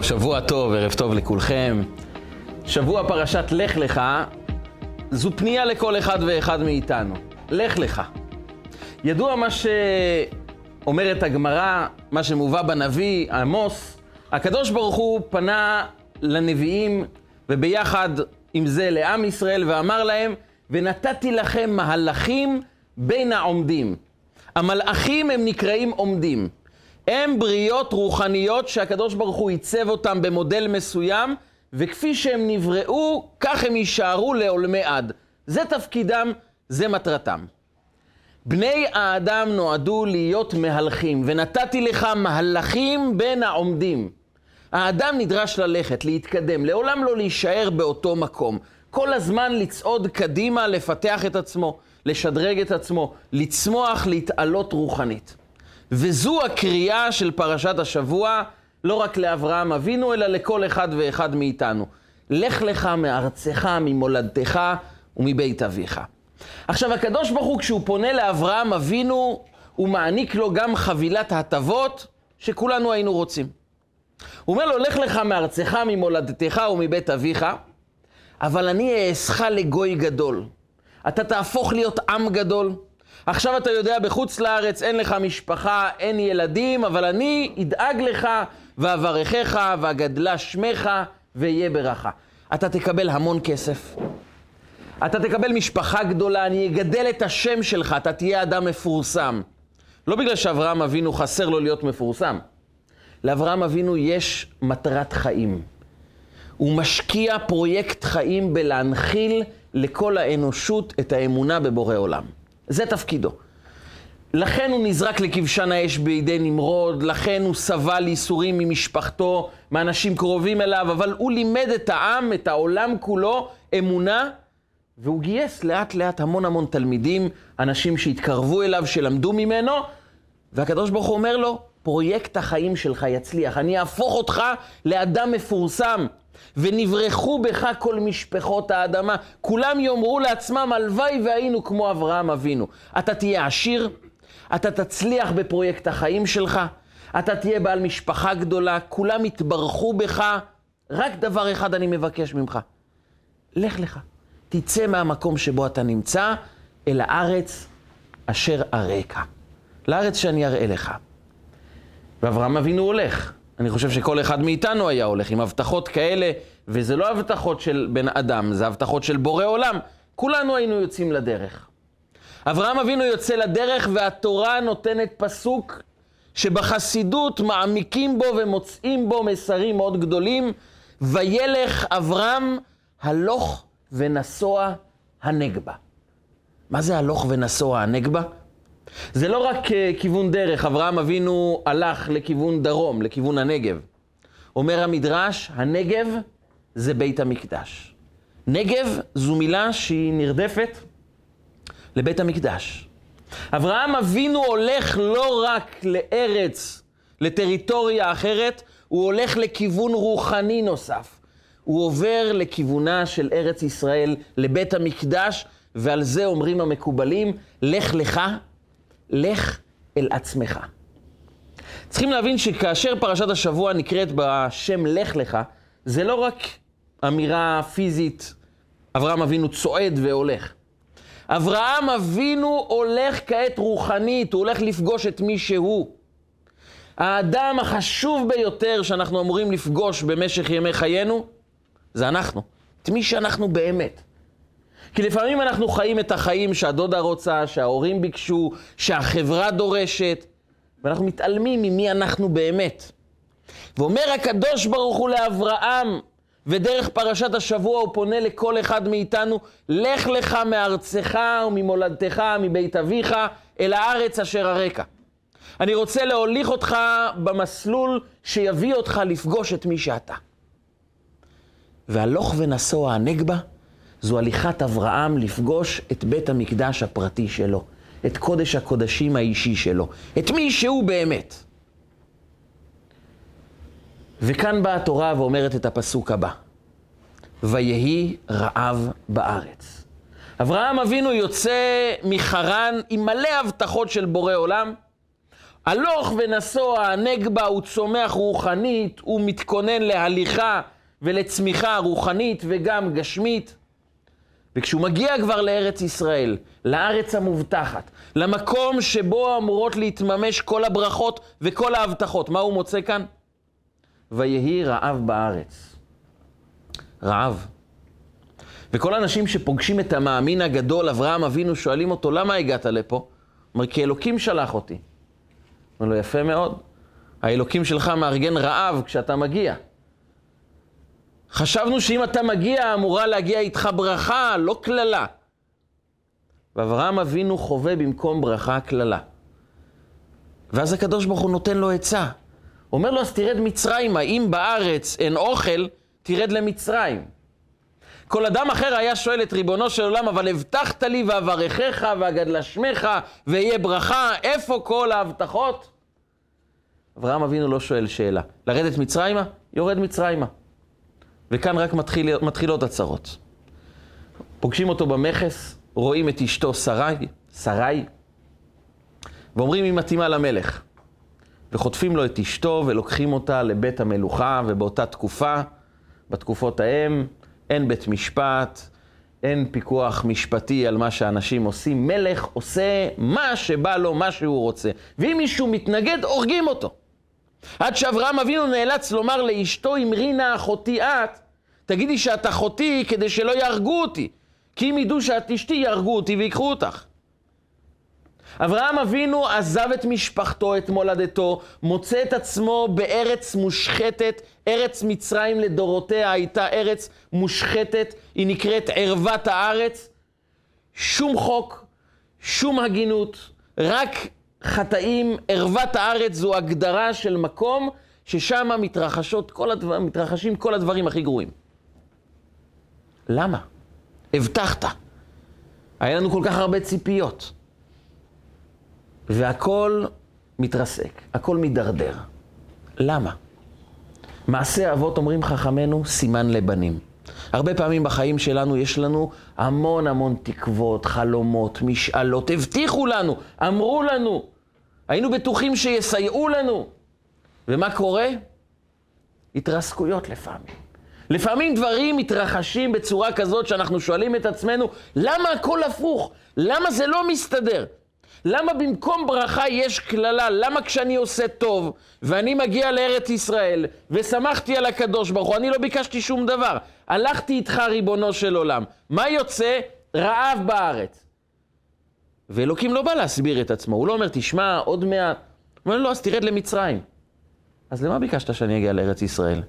טוב, שבוע טוב, ערב טוב לכולכם. שבוע פרשת לך לך, זו פנייה לכל אחד ואחד מאיתנו. לך לך. ידוע מה שאומרת הגמרא, מה שמובא בנביא עמוס, הקדוש ברוך הוא פנה לנביאים וביחד עם זה לעם ישראל ואמר להם, ונתתי לכם מהלכים בין העומדים. המלאכים הם נקראים עומדים. הם בריות רוחניות שהקדוש ברוך הוא עיצב אותם במודל מסוים, וכפי שהם נבראו, כך הם יישארו לעולמי עד. זה תפקידם, זה מטרתם. בני האדם נועדו להיות מהלכים, ונתתי לך מהלכים בין העומדים. האדם נדרש ללכת, להתקדם, לעולם לא להישאר באותו מקום. כל הזמן לצעוד קדימה, לפתח את עצמו, לשדרג את עצמו, לצמוח, להתעלות רוחנית. וזו הקריאה של פרשת השבוע, לא רק לאברהם אבינו, אלא לכל אחד ואחד מאיתנו. לך לך מארצך, ממולדתך ומבית אביך. עכשיו, הקדוש ברוך הוא, כשהוא פונה לאברהם אבינו, הוא מעניק לו גם חבילת הטבות שכולנו היינו רוצים. הוא אומר לו, לך לך מארצך, ממולדתך ומבית אביך, אבל אני אעשך לגוי גדול. אתה תהפוך להיות עם גדול. עכשיו אתה יודע, בחוץ לארץ אין לך משפחה, אין ילדים, אבל אני אדאג לך ואברכך ואגדלה שמך ויהיה ברכה. אתה תקבל המון כסף. אתה תקבל משפחה גדולה, אני אגדל את השם שלך, אתה תהיה אדם מפורסם. לא בגלל שאברהם אבינו חסר לו להיות מפורסם. לאברהם אבינו יש מטרת חיים. הוא משקיע פרויקט חיים בלהנחיל לכל האנושות את האמונה בבורא עולם. זה תפקידו. לכן הוא נזרק לכבשן האש בידי נמרוד, לכן הוא סבל ייסורים ממשפחתו, מאנשים קרובים אליו, אבל הוא לימד את העם, את העולם כולו, אמונה, והוא גייס לאט לאט המון המון תלמידים, אנשים שהתקרבו אליו, שלמדו ממנו, והקדוש ברוך הוא אומר לו, פרויקט החיים שלך יצליח, אני אהפוך אותך לאדם מפורסם. ונברחו בך כל משפחות האדמה. כולם יאמרו לעצמם, הלוואי והיינו כמו אברהם אבינו. אתה תהיה עשיר, אתה תצליח בפרויקט החיים שלך, אתה תהיה בעל משפחה גדולה, כולם יתברכו בך. רק דבר אחד אני מבקש ממך, לך לך, תצא מהמקום שבו אתה נמצא אל הארץ אשר אראך. לארץ שאני אראה לך. ואברהם אבינו הולך. אני חושב שכל אחד מאיתנו היה הולך עם הבטחות כאלה, וזה לא הבטחות של בן אדם, זה הבטחות של בורא עולם. כולנו היינו יוצאים לדרך. אברהם אבינו יוצא לדרך, והתורה נותנת פסוק שבחסידות מעמיקים בו ומוצאים בו מסרים מאוד גדולים. וילך אברהם הלוך ונסוע הנגבה. מה זה הלוך ונסוע הנגבה? זה לא רק uh, כיוון דרך, אברהם אבינו הלך לכיוון דרום, לכיוון הנגב. אומר המדרש, הנגב זה בית המקדש. נגב זו מילה שהיא נרדפת לבית המקדש. אברהם אבינו הולך לא רק לארץ, לטריטוריה אחרת, הוא הולך לכיוון רוחני נוסף. הוא עובר לכיוונה של ארץ ישראל, לבית המקדש, ועל זה אומרים המקובלים, לך לך לך אל עצמך. צריכים להבין שכאשר פרשת השבוע נקראת בשם לך לך, זה לא רק אמירה פיזית, אברהם אבינו צועד והולך. אברהם אבינו הולך כעת רוחנית, הוא הולך לפגוש את מי שהוא. האדם החשוב ביותר שאנחנו אמורים לפגוש במשך ימי חיינו, זה אנחנו. את מי שאנחנו באמת. כי לפעמים אנחנו חיים את החיים שהדודה רוצה, שההורים ביקשו, שהחברה דורשת, ואנחנו מתעלמים ממי אנחנו באמת. ואומר הקדוש ברוך הוא לאברהם, ודרך פרשת השבוע הוא פונה לכל אחד מאיתנו, לך לך מארצך וממולדתך, מבית אביך, אל הארץ אשר הרקע. אני רוצה להוליך אותך במסלול שיביא אותך לפגוש את מי שאתה. והלוך ונסוע הנגבה זו הליכת אברהם לפגוש את בית המקדש הפרטי שלו, את קודש הקודשים האישי שלו, את מי שהוא באמת. וכאן באה התורה ואומרת את הפסוק הבא: ויהי רעב בארץ. אברהם אבינו יוצא מחרן עם מלא הבטחות של בורא עולם. הלוך ונסוע, הנגבה הוא צומח רוחנית, הוא מתכונן להליכה ולצמיחה רוחנית וגם גשמית. וכשהוא מגיע כבר לארץ ישראל, לארץ המובטחת, למקום שבו אמורות להתממש כל הברכות וכל ההבטחות, מה הוא מוצא כאן? ויהי רעב בארץ. רעב. וכל האנשים שפוגשים את המאמין הגדול, אברהם אבינו, שואלים אותו, למה הגעת לפה? הוא אומר, כי אלוקים שלח אותי. אומר לו, יפה מאוד. האלוקים שלך מארגן רעב כשאתה מגיע. חשבנו שאם אתה מגיע, אמורה להגיע איתך ברכה, לא קללה. ואברהם אבינו חווה במקום ברכה קללה. ואז הקדוש ברוך הוא נותן לו עצה. אומר לו, אז תרד מצרימה, אם בארץ אין אוכל, תרד למצרים. כל אדם אחר היה שואל את ריבונו של עולם, אבל הבטחת לי ואברכך ואגדלה שמך ויהיה ברכה, איפה כל ההבטחות? אברהם אבינו לא שואל שאלה. לרדת מצרימה? יורד מצרימה. וכאן רק מתחיל, מתחילות הצרות. פוגשים אותו במכס, רואים את אשתו שרי, שרי, ואומרים היא מתאימה למלך. וחוטפים לו את אשתו ולוקחים אותה לבית המלוכה, ובאותה תקופה, בתקופות ההם, אין בית משפט, אין פיקוח משפטי על מה שאנשים עושים. מלך עושה מה שבא לו, מה שהוא רוצה. ואם מישהו מתנגד, הורגים אותו. עד שאברהם אבינו נאלץ לומר לאשתו, אמרי נא אחותי את, תגידי שאת אחותי כדי שלא יהרגו אותי. כי אם ידעו שאת אשתי, יהרגו אותי ויקחו אותך. אברהם אבינו עזב את משפחתו, את מולדתו, מוצא את עצמו בארץ מושחתת, ארץ מצרים לדורותיה הייתה ארץ מושחתת, היא נקראת ערוות הארץ. שום חוק, שום הגינות, רק חטאים, ערוות הארץ זו הגדרה של מקום ששם הדבר, מתרחשים כל הדברים הכי גרועים. למה? הבטחת. היה לנו כל כך הרבה ציפיות. והכל מתרסק, הכל מידרדר. למה? מעשה אבות, אומרים חכמינו, סימן לבנים. הרבה פעמים בחיים שלנו יש לנו המון המון תקוות, חלומות, משאלות. הבטיחו לנו, אמרו לנו, היינו בטוחים שיסייעו לנו. ומה קורה? התרסקויות לפעמים. לפעמים דברים מתרחשים בצורה כזאת שאנחנו שואלים את עצמנו, למה הכל הפוך? למה זה לא מסתדר? למה במקום ברכה יש קללה? למה כשאני עושה טוב, ואני מגיע לארץ ישראל, ושמחתי על הקדוש ברוך הוא, אני לא ביקשתי שום דבר. הלכתי איתך, ריבונו של עולם. מה יוצא? רעב בארץ. ואלוקים לא בא להסביר את עצמו, הוא לא אומר, תשמע, עוד מעט. הוא אומר, לא, אז תרד למצרים. אז למה ביקשת שאני אגיע לארץ ישראל?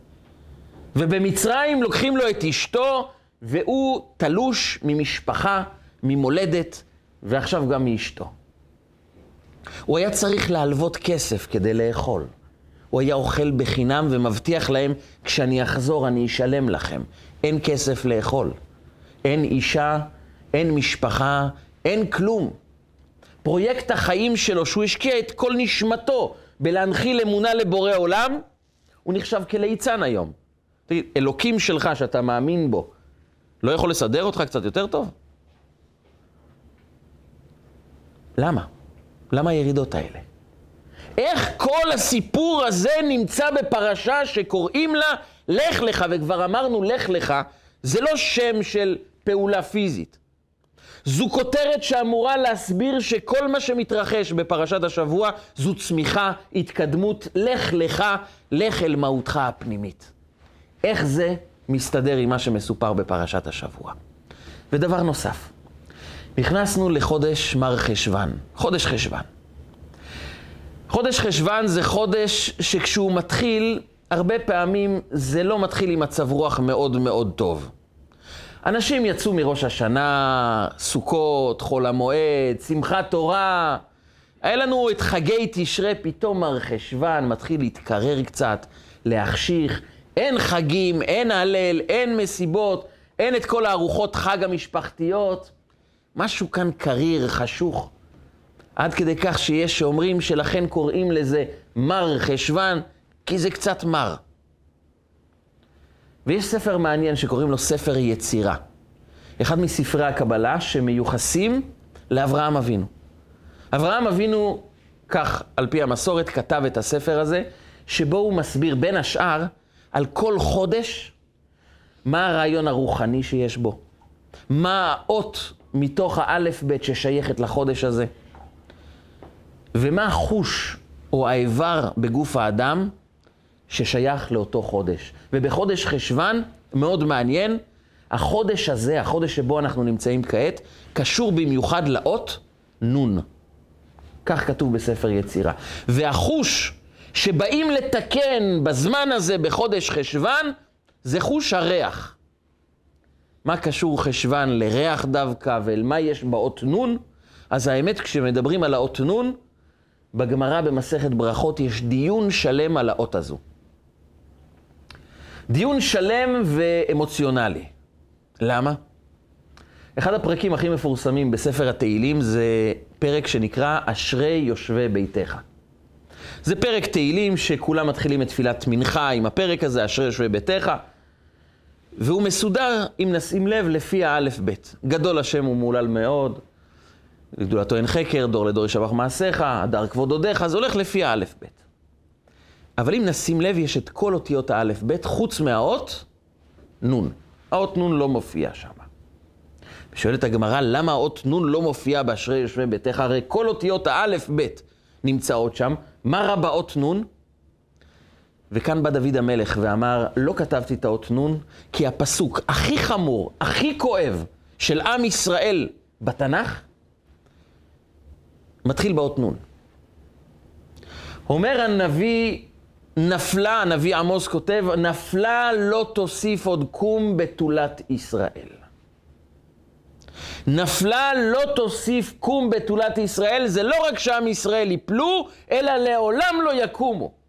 ובמצרים לוקחים לו את אשתו, והוא תלוש ממשפחה, ממולדת, ועכשיו גם מאשתו. הוא היה צריך להלוות כסף כדי לאכול. הוא היה אוכל בחינם ומבטיח להם, כשאני אחזור אני אשלם לכם. אין כסף לאכול. אין אישה, אין משפחה, אין כלום. פרויקט החיים שלו, שהוא השקיע את כל נשמתו בלהנחיל אמונה לבורא עולם, הוא נחשב כליצן היום. תגיד, אלוקים שלך שאתה מאמין בו, לא יכול לסדר אותך קצת יותר טוב? למה? למה הירידות האלה? איך כל הסיפור הזה נמצא בפרשה שקוראים לה לך לך, וכבר אמרנו לך לך, זה לא שם של פעולה פיזית. זו כותרת שאמורה להסביר שכל מה שמתרחש בפרשת השבוע זו צמיחה, התקדמות, לך לך, לך אל מהותך הפנימית. איך זה מסתדר עם מה שמסופר בפרשת השבוע? ודבר נוסף, נכנסנו לחודש מר חשוון, חודש חשוון. חודש חשוון זה חודש שכשהוא מתחיל, הרבה פעמים זה לא מתחיל עם מצב רוח מאוד מאוד טוב. אנשים יצאו מראש השנה, סוכות, חול המועד, שמחת תורה. היה לנו את חגי תשרי, פתאום מר חשוון מתחיל להתקרר קצת, להחשיך. אין חגים, אין הלל, אין מסיבות, אין את כל הארוחות חג המשפחתיות. משהו כאן קריר, חשוך. עד כדי כך שיש שאומרים שלכן קוראים לזה מר חשוון, כי זה קצת מר. ויש ספר מעניין שקוראים לו ספר יצירה. אחד מספרי הקבלה שמיוחסים לאברהם אבינו. אברהם אבינו כך על פי המסורת כתב את הספר הזה, שבו הוא מסביר בין השאר על כל חודש מה הרעיון הרוחני שיש בו, מה האות מתוך האלף-בית ששייכת לחודש הזה, ומה החוש או האיבר בגוף האדם ששייך לאותו חודש. ובחודש חשוון, מאוד מעניין, החודש הזה, החודש שבו אנחנו נמצאים כעת, קשור במיוחד לאות נון. כך כתוב בספר יצירה. והחוש שבאים לתקן בזמן הזה, בחודש חשוון, זה חוש הריח. מה קשור חשוון לריח דווקא ואל מה יש באות נון? אז האמת, כשמדברים על האות נון, בגמרא במסכת ברכות יש דיון שלם על האות הזו. דיון שלם ואמוציונלי. למה? אחד הפרקים הכי מפורסמים בספר התהילים זה פרק שנקרא אשרי יושבי ביתך. זה פרק תהילים שכולם מתחילים את תפילת מנחה עם הפרק הזה, אשרי יושבי ביתך, והוא מסודר, אם נשים לב, לפי האלף-בית. גדול השם ומהולל מאוד, גדולתו אין חקר, דור לדור ישבח מעשיך, הדר כבוד עודיך, זה הולך לפי האלף-בית. אבל אם נשים לב, יש את כל אותיות האלף-בית, חוץ מהאות נון. האות נון לא מופיע שם. שואלת הגמרא, למה האות נון לא מופיע באשרי יושבי ביתך? הרי כל אותיות האלף-בית נמצאות שם. מה רע באות נון? וכאן בא דוד המלך ואמר, לא כתבתי את האות נון, כי הפסוק הכי חמור, הכי כואב של עם ישראל בתנ"ך, מתחיל באות נון. אומר הנביא, נפלה, הנביא עמוס כותב, נפלה לא תוסיף עוד קום בתולת ישראל. נפלה לא תוסיף קום בתולת ישראל, זה לא רק שעם ישראל יפלו, אלא לעולם לא יקומו.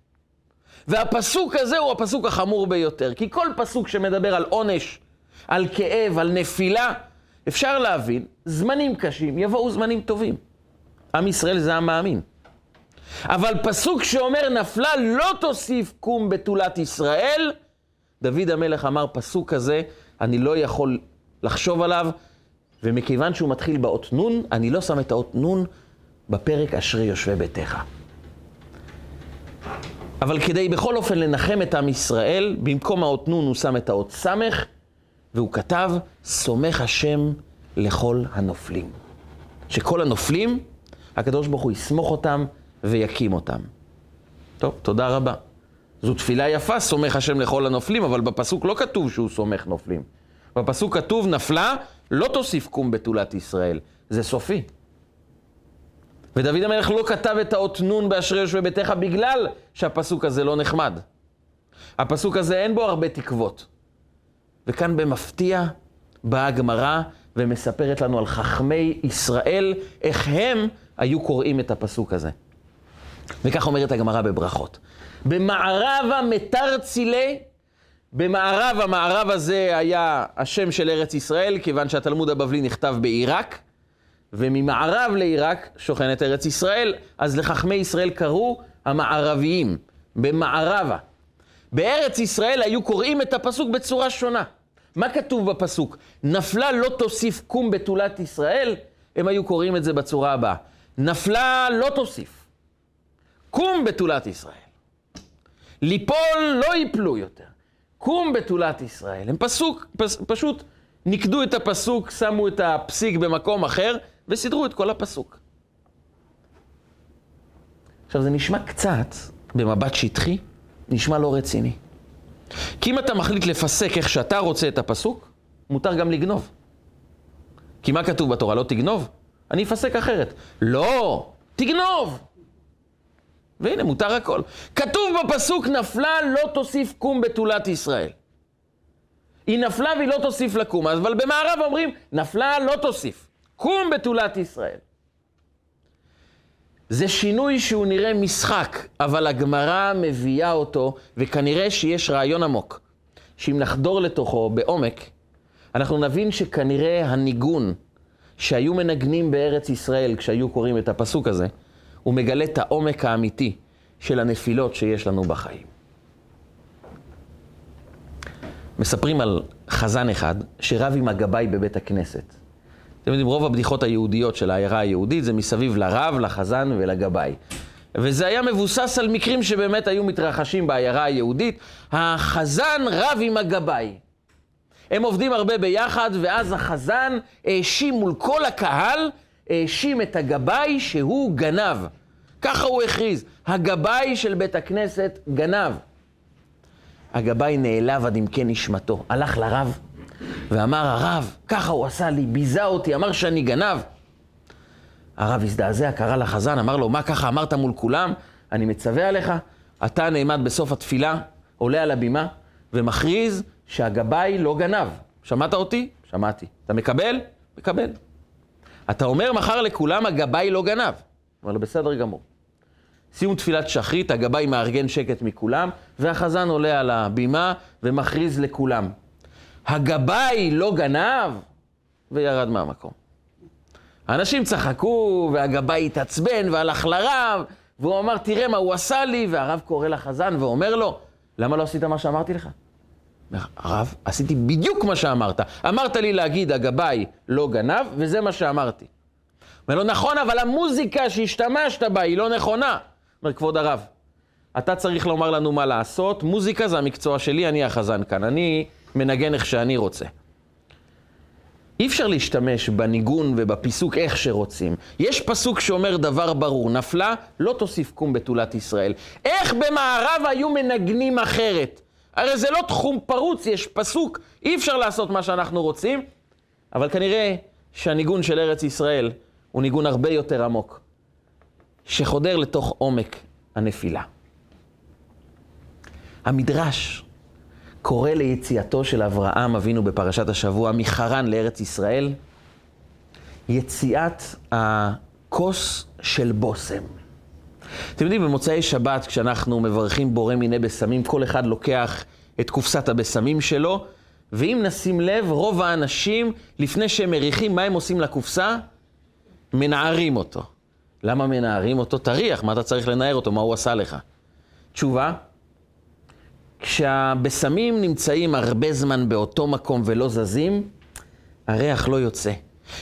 והפסוק הזה הוא הפסוק החמור ביותר, כי כל פסוק שמדבר על עונש, על כאב, על נפילה, אפשר להבין, זמנים קשים, יבואו זמנים טובים. עם ישראל זה עם מאמין. אבל פסוק שאומר נפלה לא תוסיף קום בתולת ישראל, דוד המלך אמר פסוק כזה, אני לא יכול לחשוב עליו, ומכיוון שהוא מתחיל באות נון, אני לא שם את האות נון בפרק אשרי יושבי ביתך. אבל כדי בכל אופן לנחם את עם ישראל, במקום האות נון הוא שם את האות סמך, והוא כתב, סומך השם לכל הנופלים. שכל הנופלים, הקדוש ברוך הוא יסמוך אותם ויקים אותם. טוב, תודה רבה. זו תפילה יפה, סומך השם לכל הנופלים, אבל בפסוק לא כתוב שהוא סומך נופלים. בפסוק כתוב, נפלה, לא תוסיף קום בתולת ישראל. זה סופי. ודוד המלך לא כתב את האות נון באשרי יושבי ביתך בגלל שהפסוק הזה לא נחמד. הפסוק הזה אין בו הרבה תקוות. וכאן במפתיע באה הגמרא ומספרת לנו על חכמי ישראל, איך הם היו קוראים את הפסוק הזה. וכך אומרת הגמרא בברכות. במערבה מתר צילי, במערב, המערב הזה היה השם של ארץ ישראל, כיוון שהתלמוד הבבלי נכתב בעיראק, וממערב לעיראק שוכנת ארץ ישראל, אז לחכמי ישראל קראו המערביים, במערבה. בארץ ישראל היו קוראים את הפסוק בצורה שונה. מה כתוב בפסוק? נפלה לא תוסיף קום בתולת ישראל, הם היו קוראים את זה בצורה הבאה. נפלה לא תוסיף, קום בתולת ישראל. ליפול לא ייפלו יותר, קום בתולת ישראל. הם פסוק, פס, פשוט ניקדו את הפסוק, שמו את הפסיק במקום אחר, וסידרו את כל הפסוק. עכשיו, זה נשמע קצת, במבט שטחי, נשמע לא רציני. כי אם אתה מחליט לפסק איך שאתה רוצה את הפסוק, מותר גם לגנוב. כי מה כתוב בתורה? לא תגנוב? אני אפסק אחרת. לא, תגנוב! והנה, מותר הכל. כתוב בפסוק, נפלה לא תוסיף קום בתולת ישראל. היא נפלה והיא לא תוסיף לקום. אבל במערב אומרים, נפלה לא תוסיף. קום בתולת ישראל. זה שינוי שהוא נראה משחק, אבל הגמרא מביאה אותו, וכנראה שיש רעיון עמוק, שאם נחדור לתוכו בעומק, אנחנו נבין שכנראה הניגון שהיו מנגנים בארץ ישראל כשהיו קוראים את הפסוק הזה, הוא מגלה את העומק האמיתי של הנפילות שיש לנו בחיים. מספרים על חזן אחד שרב עם הגבאי בבית הכנסת. אתם יודעים, רוב הבדיחות היהודיות של העיירה היהודית זה מסביב לרב, לחזן ולגבאי. וזה היה מבוסס על מקרים שבאמת היו מתרחשים בעיירה היהודית. החזן רב עם הגבאי. הם עובדים הרבה ביחד, ואז החזן האשים מול כל הקהל, האשים את הגבאי שהוא גנב. ככה הוא הכריז, הגבאי של בית הכנסת גנב. הגבאי נעלב עד עמקי נשמתו, הלך לרב ואמר, הרב, ככה הוא עשה לי, ביזה אותי, אמר שאני גנב. הרב הזדעזע, קרא לחזן, אמר לו, מה ככה אמרת מול כולם? אני מצווה עליך, אתה נעמד בסוף התפילה, עולה על הבימה ומכריז שהגבאי לא גנב. שמעת אותי? שמעתי. אתה מקבל? מקבל. אתה אומר מחר לכולם, הגבאי לא גנב. אומר לו, בסדר גמור. סיום תפילת שחרית, הגבאי מארגן שקט מכולם, והחזן עולה על הבימה ומכריז לכולם. הגבאי לא גנב, וירד מהמקום. האנשים צחקו, והגבאי התעצבן והלך לרב, והוא אמר, תראה מה הוא עשה לי, והרב קורא לחזן ואומר לו, למה לא עשית מה שאמרתי לך? הרב, עשיתי בדיוק מה שאמרת. אמרת לי להגיד, הגבאי לא גנב, וזה מה שאמרתי. אומר לו, נכון, אבל המוזיקה שהשתמשת בה היא לא נכונה. אומר, כבוד הרב, אתה צריך לומר לנו מה לעשות, מוזיקה זה המקצוע שלי, אני החזן כאן, אני מנגן איך שאני רוצה. אי אפשר להשתמש בניגון ובפיסוק איך שרוצים. יש פסוק שאומר דבר ברור, נפלה, לא תוסיף קום בתולת ישראל. איך במערב היו מנגנים אחרת? הרי זה לא תחום פרוץ, יש פסוק, אי אפשר לעשות מה שאנחנו רוצים, אבל כנראה שהניגון של ארץ ישראל הוא ניגון הרבה יותר עמוק, שחודר לתוך עומק הנפילה. המדרש קורא ליציאתו של אברהם אבינו בפרשת השבוע מחרן לארץ ישראל, יציאת הכוס של בושם. אתם יודעים, במוצאי שבת, כשאנחנו מברכים בורא מיני בשמים, כל אחד לוקח את קופסת הבשמים שלו, ואם נשים לב, רוב האנשים, לפני שהם מריחים, מה הם עושים לקופסה? מנערים אותו. למה מנערים אותו? תריח, מה אתה צריך לנער אותו? מה הוא עשה לך? תשובה, כשהבשמים נמצאים הרבה זמן באותו מקום ולא זזים, הריח לא יוצא.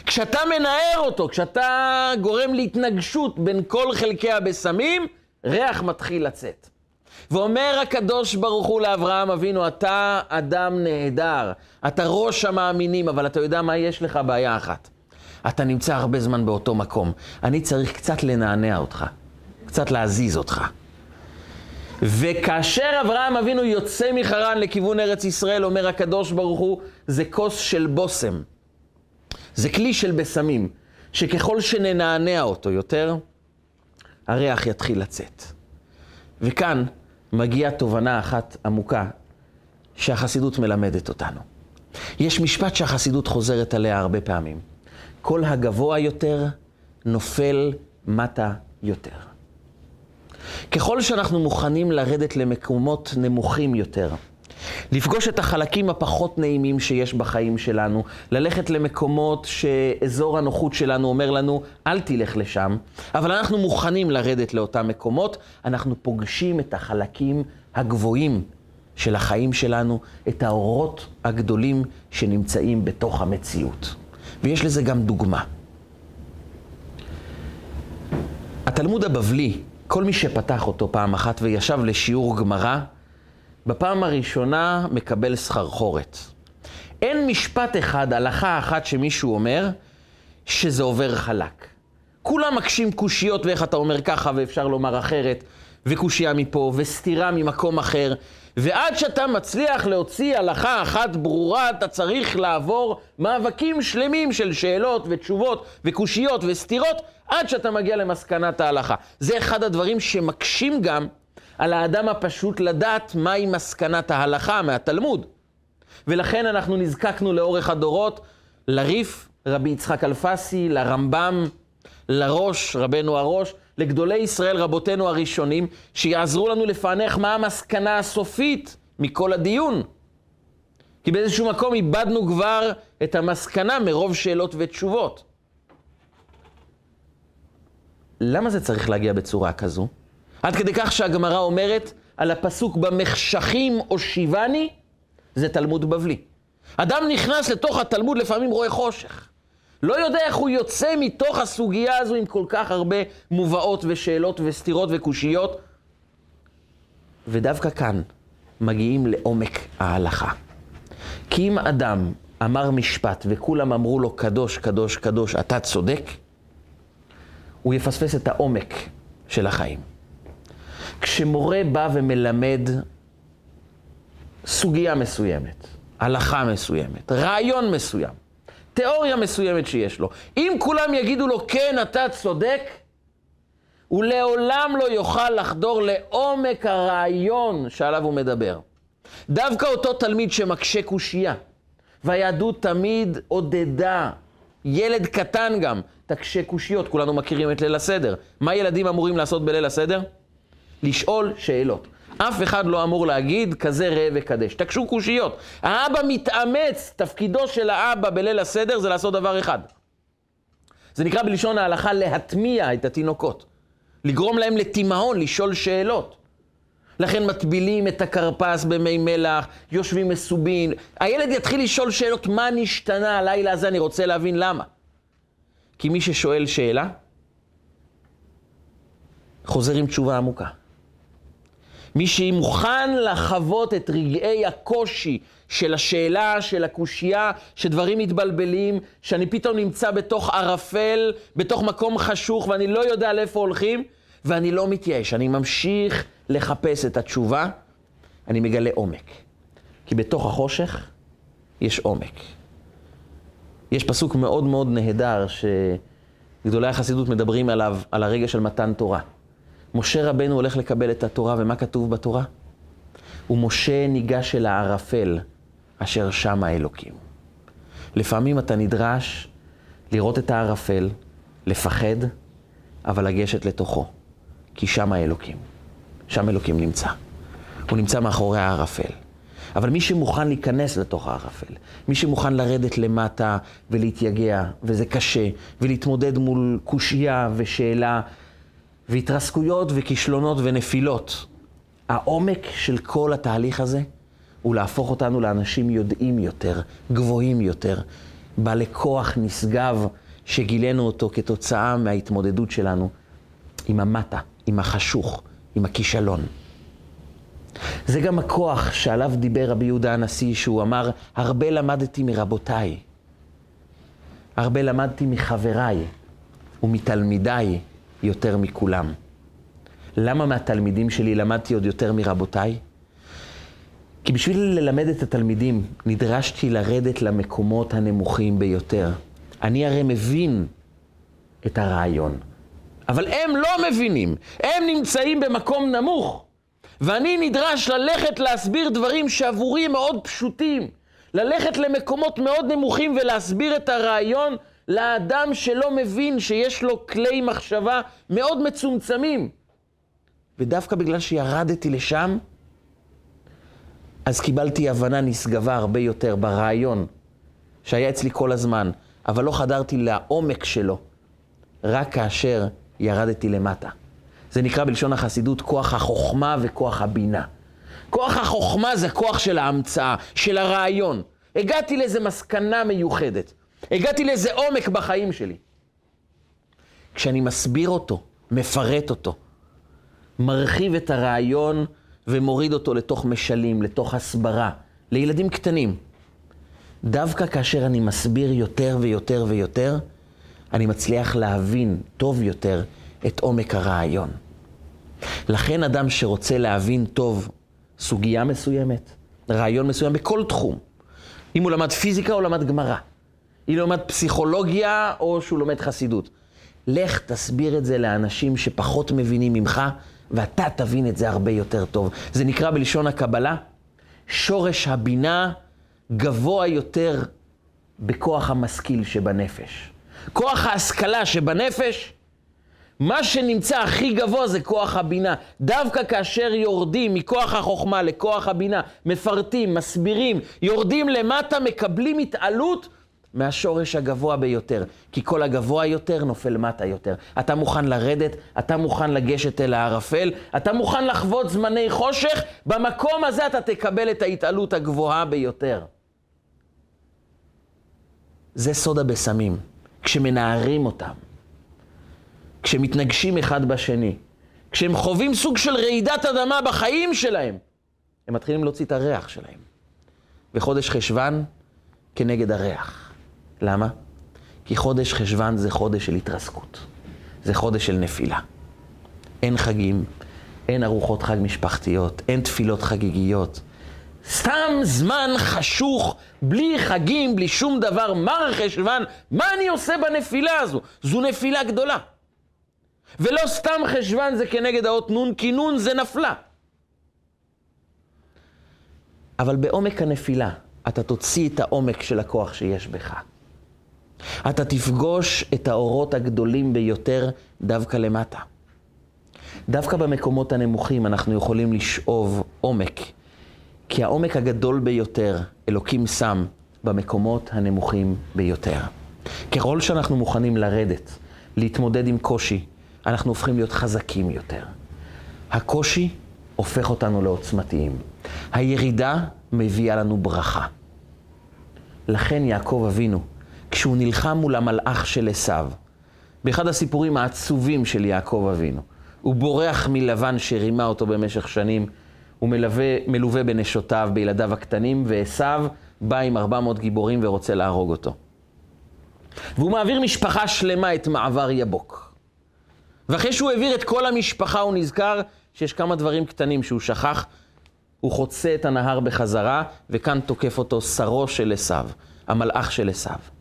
כשאתה מנער אותו, כשאתה גורם להתנגשות בין כל חלקי הבשמים, ריח מתחיל לצאת. ואומר הקדוש ברוך הוא לאברהם אבינו, אתה אדם נהדר, אתה ראש המאמינים, אבל אתה יודע מה יש לך? בעיה אחת. אתה נמצא הרבה זמן באותו מקום. אני צריך קצת לנענע אותך, קצת להזיז אותך. וכאשר אברהם אבינו יוצא מחרן לכיוון ארץ ישראל, אומר הקדוש ברוך הוא, זה כוס של בושם. זה כלי של בשמים, שככל שננענע אותו יותר, הריח יתחיל לצאת. וכאן מגיעה תובנה אחת עמוקה שהחסידות מלמדת אותנו. יש משפט שהחסידות חוזרת עליה הרבה פעמים. כל הגבוה יותר נופל מטה יותר. ככל שאנחנו מוכנים לרדת למקומות נמוכים יותר, לפגוש את החלקים הפחות נעימים שיש בחיים שלנו, ללכת למקומות שאזור הנוחות שלנו אומר לנו, אל תלך לשם, אבל אנחנו מוכנים לרדת לאותם מקומות, אנחנו פוגשים את החלקים הגבוהים של החיים שלנו, את האורות הגדולים שנמצאים בתוך המציאות. ויש לזה גם דוגמה. התלמוד הבבלי, כל מי שפתח אותו פעם אחת וישב לשיעור גמרא, בפעם הראשונה מקבל סחרחורת. אין משפט אחד, הלכה אחת שמישהו אומר, שזה עובר חלק. כולם מקשים קושיות ואיך אתה אומר ככה ואפשר לומר אחרת, וקושייה מפה, וסתירה ממקום אחר, ועד שאתה מצליח להוציא הלכה אחת ברורה, אתה צריך לעבור מאבקים שלמים של שאלות ותשובות וקושיות וסתירות, עד שאתה מגיע למסקנת ההלכה. זה אחד הדברים שמקשים גם על האדם הפשוט לדעת מהי מסקנת ההלכה מהתלמוד. ולכן אנחנו נזקקנו לאורך הדורות לריף, רבי יצחק אלפסי, לרמב"ם, לראש, רבנו הראש, לגדולי ישראל, רבותינו הראשונים, שיעזרו לנו לפענח מה המסקנה הסופית מכל הדיון. כי באיזשהו מקום איבדנו כבר את המסקנה מרוב שאלות ותשובות. למה זה צריך להגיע בצורה כזו? עד כדי כך שהגמרא אומרת על הפסוק במחשכים הושיבני, זה תלמוד בבלי. אדם נכנס לתוך התלמוד, לפעמים רואה חושך. לא יודע איך הוא יוצא מתוך הסוגיה הזו עם כל כך הרבה מובאות ושאלות וסתירות וקושיות. ודווקא כאן מגיעים לעומק ההלכה. כי אם אדם אמר משפט וכולם אמרו לו, קדוש, קדוש, קדוש, אתה צודק, הוא יפספס את העומק של החיים. כשמורה בא ומלמד סוגיה מסוימת, הלכה מסוימת, רעיון מסוים, תיאוריה מסוימת שיש לו, אם כולם יגידו לו, כן, אתה צודק, הוא לעולם לא יוכל לחדור לעומק הרעיון שעליו הוא מדבר. דווקא אותו תלמיד שמקשה קושייה, והיהדות תמיד עודדה, ילד קטן גם, תקשה קושיות, כולנו מכירים את ליל הסדר. מה ילדים אמורים לעשות בליל הסדר? לשאול שאלות. אף אחד לא אמור להגיד כזה ראה וקדש. תקשו קושיות. האבא מתאמץ, תפקידו של האבא בליל הסדר זה לעשות דבר אחד. זה נקרא בלשון ההלכה להטמיע את התינוקות. לגרום להם לתימהון, לשאול שאלות. לכן מטבילים את הכרפס במי מלח, יושבים מסובין. הילד יתחיל לשאול שאלות, מה נשתנה הלילה הזה, אני רוצה להבין למה. כי מי ששואל שאלה, חוזר עם תשובה עמוקה. מי שמוכן לחוות את רגעי הקושי של השאלה, של הקושייה, שדברים מתבלבלים, שאני פתאום נמצא בתוך ערפל, בתוך מקום חשוך, ואני לא יודע לאיפה הולכים, ואני לא מתייאש, אני ממשיך לחפש את התשובה, אני מגלה עומק. כי בתוך החושך יש עומק. יש פסוק מאוד מאוד נהדר שגדולי החסידות מדברים עליו, על הרגע של מתן תורה. משה רבנו הולך לקבל את התורה, ומה כתוב בתורה? ומשה ניגש אל הערפל, אשר שם האלוקים. לפעמים אתה נדרש לראות את הערפל, לפחד, אבל לגשת לתוכו, כי שם האלוקים. שם אלוקים נמצא. הוא נמצא מאחורי הערפל. אבל מי שמוכן להיכנס לתוך הערפל, מי שמוכן לרדת למטה ולהתייגע, וזה קשה, ולהתמודד מול קושייה ושאלה, והתרסקויות וכישלונות ונפילות, העומק של כל התהליך הזה הוא להפוך אותנו לאנשים יודעים יותר, גבוהים יותר, בעלי כוח נשגב שגילינו אותו כתוצאה מההתמודדות שלנו עם המטה, עם החשוך, עם הכישלון. זה גם הכוח שעליו דיבר רבי יהודה הנשיא, שהוא אמר, הרבה למדתי מרבותיי, הרבה למדתי מחבריי ומתלמידיי יותר מכולם. למה מהתלמידים שלי למדתי עוד יותר מרבותיי? כי בשביל ללמד את התלמידים נדרשתי לרדת למקומות הנמוכים ביותר. אני הרי מבין את הרעיון, אבל הם לא מבינים, הם נמצאים במקום נמוך. ואני נדרש ללכת להסביר דברים שעבורי מאוד פשוטים. ללכת למקומות מאוד נמוכים ולהסביר את הרעיון לאדם שלא מבין שיש לו כלי מחשבה מאוד מצומצמים. ודווקא בגלל שירדתי לשם, אז קיבלתי הבנה נשגבה הרבה יותר ברעיון שהיה אצלי כל הזמן, אבל לא חדרתי לעומק שלו, רק כאשר ירדתי למטה. זה נקרא בלשון החסידות כוח החוכמה וכוח הבינה. כוח החוכמה זה כוח של ההמצאה, של הרעיון. הגעתי לאיזה מסקנה מיוחדת. הגעתי לאיזה עומק בחיים שלי. כשאני מסביר אותו, מפרט אותו, מרחיב את הרעיון ומוריד אותו לתוך משלים, לתוך הסברה, לילדים קטנים. דווקא כאשר אני מסביר יותר ויותר ויותר, אני מצליח להבין טוב יותר את עומק הרעיון. לכן אדם שרוצה להבין טוב סוגיה מסוימת, רעיון מסוים בכל תחום, אם הוא למד פיזיקה או למד גמרא, אם הוא למד פסיכולוגיה או שהוא לומד חסידות, לך תסביר את זה לאנשים שפחות מבינים ממך, ואתה תבין את זה הרבה יותר טוב. זה נקרא בלשון הקבלה, שורש הבינה גבוה יותר בכוח המשכיל שבנפש. כוח ההשכלה שבנפש מה שנמצא הכי גבוה זה כוח הבינה. דווקא כאשר יורדים מכוח החוכמה לכוח הבינה, מפרטים, מסבירים, יורדים למטה, מקבלים התעלות מהשורש הגבוה ביותר. כי כל הגבוה יותר נופל מטה יותר. אתה מוכן לרדת, אתה מוכן לגשת אל הערפל, אתה מוכן לחוות זמני חושך, במקום הזה אתה תקבל את ההתעלות הגבוהה ביותר. זה סוד הבשמים. כשמנערים אותם, כשמתנגשים אחד בשני, כשהם חווים סוג של רעידת אדמה בחיים שלהם, הם מתחילים להוציא את הריח שלהם. וחודש חשוון כנגד הריח. למה? כי חודש חשוון זה חודש של התרסקות. זה חודש של נפילה. אין חגים, אין ארוחות חג משפחתיות, אין תפילות חגיגיות. סתם זמן חשוך, בלי חגים, בלי שום דבר, מר חשוון, מה אני עושה בנפילה הזו? זו נפילה גדולה. ולא סתם חשוון זה כנגד האות נון, כי נון זה נפלה. אבל בעומק הנפילה, אתה תוציא את העומק של הכוח שיש בך. אתה תפגוש את האורות הגדולים ביותר דווקא למטה. דווקא במקומות הנמוכים אנחנו יכולים לשאוב עומק, כי העומק הגדול ביותר אלוקים שם במקומות הנמוכים ביותר. ככל שאנחנו מוכנים לרדת, להתמודד עם קושי, אנחנו הופכים להיות חזקים יותר. הקושי הופך אותנו לעוצמתיים. הירידה מביאה לנו ברכה. לכן יעקב אבינו, כשהוא נלחם מול המלאך של עשיו, באחד הסיפורים העצובים של יעקב אבינו, הוא בורח מלבן שרימה אותו במשך שנים, הוא מלווה, מלווה בנשותיו, בילדיו הקטנים, ועשיו בא עם 400 גיבורים ורוצה להרוג אותו. והוא מעביר משפחה שלמה את מעבר יבוק. ואחרי שהוא העביר את כל המשפחה, הוא נזכר שיש כמה דברים קטנים שהוא שכח. הוא חוצה את הנהר בחזרה, וכאן תוקף אותו שרו של עשיו, המלאך של עשיו.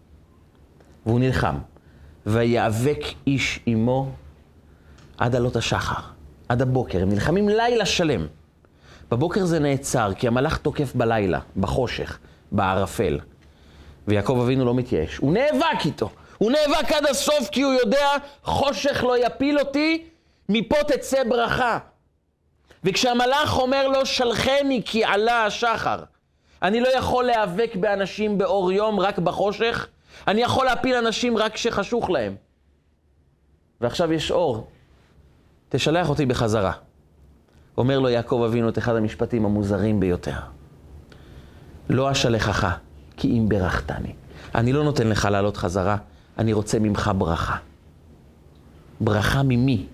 והוא נלחם. ויאבק איש עמו עד עלות השחר, עד הבוקר. הם נלחמים לילה שלם. בבוקר זה נעצר, כי המלאך תוקף בלילה, בחושך, בערפל. ויעקב אבינו לא מתייאש. הוא נאבק איתו. הוא נאבק עד הסוף כי הוא יודע, חושך לא יפיל אותי, מפה תצא ברכה. וכשהמלאך אומר לו, שלחני כי עלה השחר, אני לא יכול להיאבק באנשים באור יום רק בחושך, אני יכול להפיל אנשים רק כשחשוך להם. ועכשיו יש אור, תשלח אותי בחזרה. אומר לו יעקב אבינו את אחד המשפטים המוזרים ביותר. לא אשלחך, כי אם ברכתני. אני לא נותן לך לעלות חזרה, אני רוצה ממך ברכה. ברכה ממי?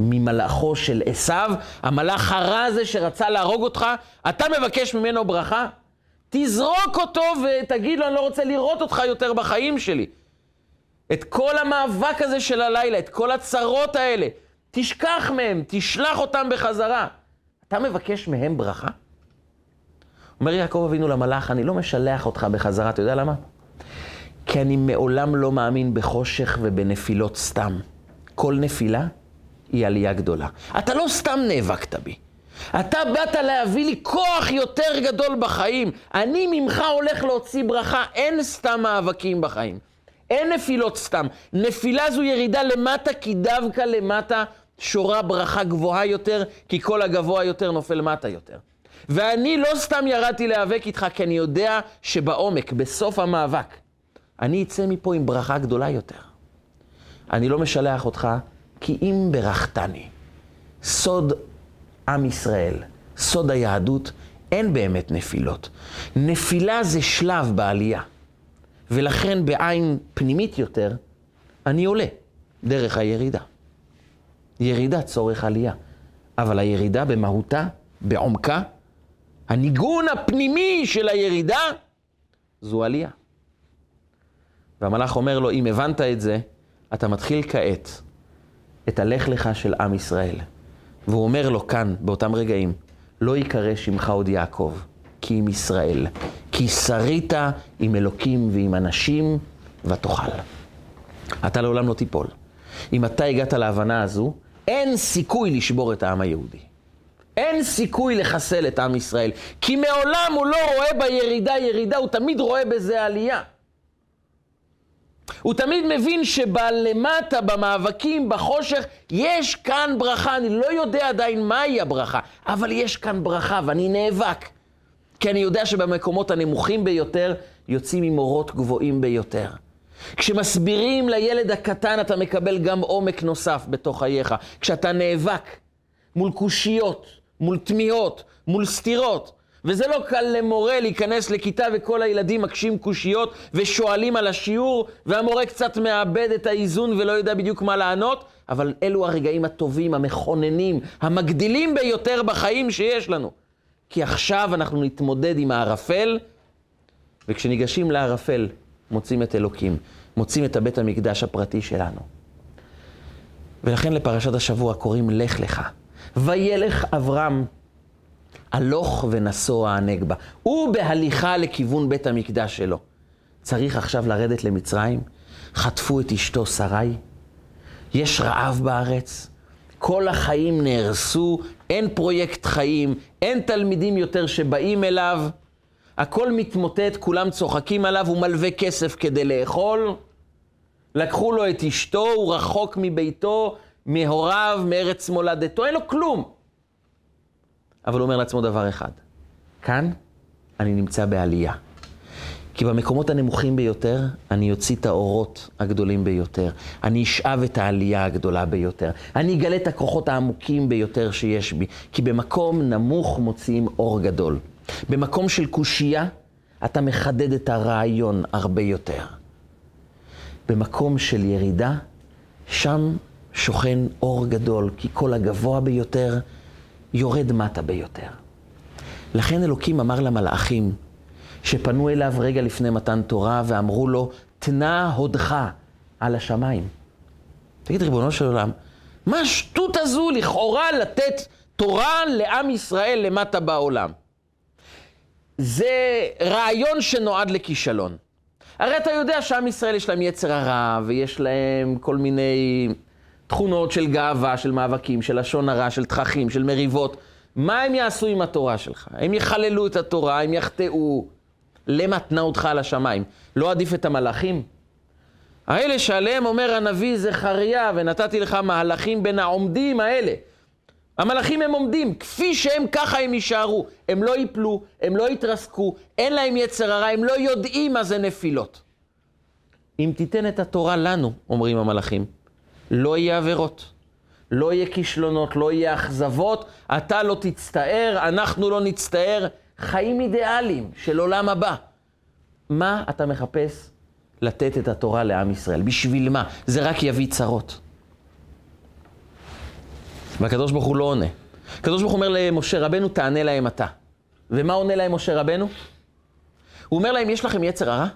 ממלאכו של עשיו, המלאך הרע הזה שרצה להרוג אותך, אתה מבקש ממנו ברכה? תזרוק אותו ותגיד לו, אני לא רוצה לראות אותך יותר בחיים שלי. את כל המאבק הזה של הלילה, את כל הצרות האלה, תשכח מהם, תשלח אותם בחזרה. אתה מבקש מהם ברכה? אומר יעקב אבינו למלאך, אני לא משלח אותך בחזרה, אתה יודע למה? כי אני מעולם לא מאמין בחושך ובנפילות סתם. כל נפילה היא עלייה גדולה. אתה לא סתם נאבקת בי. אתה באת להביא לי כוח יותר גדול בחיים. אני ממך הולך להוציא ברכה. אין סתם מאבקים בחיים. אין נפילות סתם. נפילה זו ירידה למטה, כי דווקא למטה שורה ברכה גבוהה יותר, כי כל הגבוה יותר נופל מטה יותר. ואני לא סתם ירדתי להיאבק איתך, כי אני יודע שבעומק, בסוף המאבק, אני אצא מפה עם ברכה גדולה יותר. אני לא משלח אותך, כי אם ברכתני. סוד עם ישראל, סוד היהדות, אין באמת נפילות. נפילה זה שלב בעלייה. ולכן בעין פנימית יותר, אני עולה דרך הירידה. ירידה צורך עלייה. אבל הירידה במהותה, בעומקה, הניגון הפנימי של הירידה, זו עלייה. והמלאך אומר לו, אם הבנת את זה, אתה מתחיל כעת את הלך לך של עם ישראל. והוא אומר לו כאן, באותם רגעים, לא ייקרא שמך עוד יעקב, כי עם ישראל. כי שרית עם אלוקים ועם אנשים, ותאכל. אתה לעולם לא תיפול. אם אתה הגעת להבנה הזו, אין סיכוי לשבור את העם היהודי. אין סיכוי לחסל את עם ישראל. כי מעולם הוא לא רואה בירידה ירידה, הוא תמיד רואה בזה עלייה. הוא תמיד מבין שבלמטה, במאבקים, בחושך, יש כאן ברכה. אני לא יודע עדיין מהי הברכה, אבל יש כאן ברכה ואני נאבק. כי אני יודע שבמקומות הנמוכים ביותר יוצאים עם אורות גבוהים ביותר. כשמסבירים לילד הקטן אתה מקבל גם עומק נוסף בתוך חייך. כשאתה נאבק מול קושיות, מול תמיהות, מול סתירות, וזה לא קל למורה להיכנס לכיתה וכל הילדים מקשים קושיות ושואלים על השיעור, והמורה קצת מאבד את האיזון ולא יודע בדיוק מה לענות, אבל אלו הרגעים הטובים, המכוננים, המגדילים ביותר בחיים שיש לנו. כי עכשיו אנחנו נתמודד עם הערפל, וכשניגשים לערפל, מוצאים את אלוקים, מוצאים את הבית המקדש הפרטי שלנו. ולכן לפרשת השבוע קוראים לך לך. וילך אברהם הלוך ונסוע הנגבה. הוא בהליכה לכיוון בית המקדש שלו. צריך עכשיו לרדת למצרים? חטפו את אשתו שרי? יש רעב בארץ? כל החיים נהרסו, אין פרויקט חיים, אין תלמידים יותר שבאים אליו, הכל מתמוטט, כולם צוחקים עליו, הוא מלווה כסף כדי לאכול. לקחו לו את אשתו, הוא רחוק מביתו, מהוריו, מארץ מולדתו, אין לו כלום. אבל הוא אומר לעצמו דבר אחד, כאן אני נמצא בעלייה. כי במקומות הנמוכים ביותר, אני אוציא את האורות הגדולים ביותר. אני אשאב את העלייה הגדולה ביותר. אני אגלה את הכוחות העמוקים ביותר שיש בי. כי במקום נמוך מוציאים אור גדול. במקום של קושייה, אתה מחדד את הרעיון הרבה יותר. במקום של ירידה, שם שוכן אור גדול, כי כל הגבוה ביותר יורד מטה ביותר. לכן אלוקים אמר למלאכים, שפנו אליו רגע לפני מתן תורה ואמרו לו, תנה הודך על השמיים. תגיד, ריבונו של עולם, מה השטות הזו לכאורה לתת תורה לעם ישראל למטה בעולם? זה רעיון שנועד לכישלון. הרי אתה יודע שעם ישראל יש להם יצר הרע, ויש להם כל מיני תכונות של גאווה, של מאבקים, של לשון הרע, של תככים, של מריבות. מה הם יעשו עם התורה שלך? הם יחללו את התורה, הם יחטאו. למה תנה אותך על השמיים? לא עדיף את המלאכים? האלה שעליהם אומר הנביא זכריה, ונתתי לך מהלכים בין העומדים האלה. המלאכים הם עומדים, כפי שהם ככה הם יישארו. הם לא ייפלו, הם לא יתרסקו, אין להם יצר הרע, הם לא יודעים מה זה נפילות. אם תיתן את התורה לנו, אומרים המלאכים, לא יהיה עבירות, לא יהיה כישלונות, לא יהיה אכזבות, אתה לא תצטער, אנחנו לא נצטער. חיים אידיאליים של עולם הבא. מה אתה מחפש לתת את התורה לעם ישראל? בשביל מה? זה רק יביא צרות. והקדוש ברוך הוא לא עונה. הקדוש ברוך הוא אומר למשה רבנו, תענה להם אתה. ומה עונה להם משה רבנו? הוא אומר להם, יש לכם יצר הרע?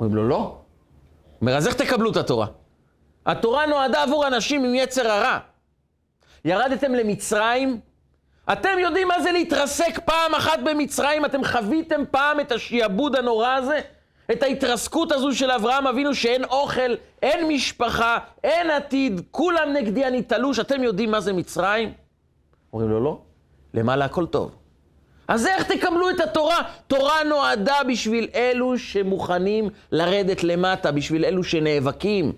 אומרים לו, לא. הוא אומר, אז איך תקבלו את התורה? התורה נועדה עבור אנשים עם יצר הרע. ירדתם למצרים, אתם יודעים מה זה להתרסק פעם אחת במצרים? אתם חוויתם פעם את השיעבוד הנורא הזה? את ההתרסקות הזו של אברהם אבינו שאין אוכל, אין משפחה, אין עתיד, כולם נגדי, אני תלוש, אתם יודעים מה זה מצרים? אומרים לו, לא, למעלה הכל טוב. אז איך תקבלו את התורה? תורה נועדה בשביל אלו שמוכנים לרדת למטה, בשביל אלו שנאבקים.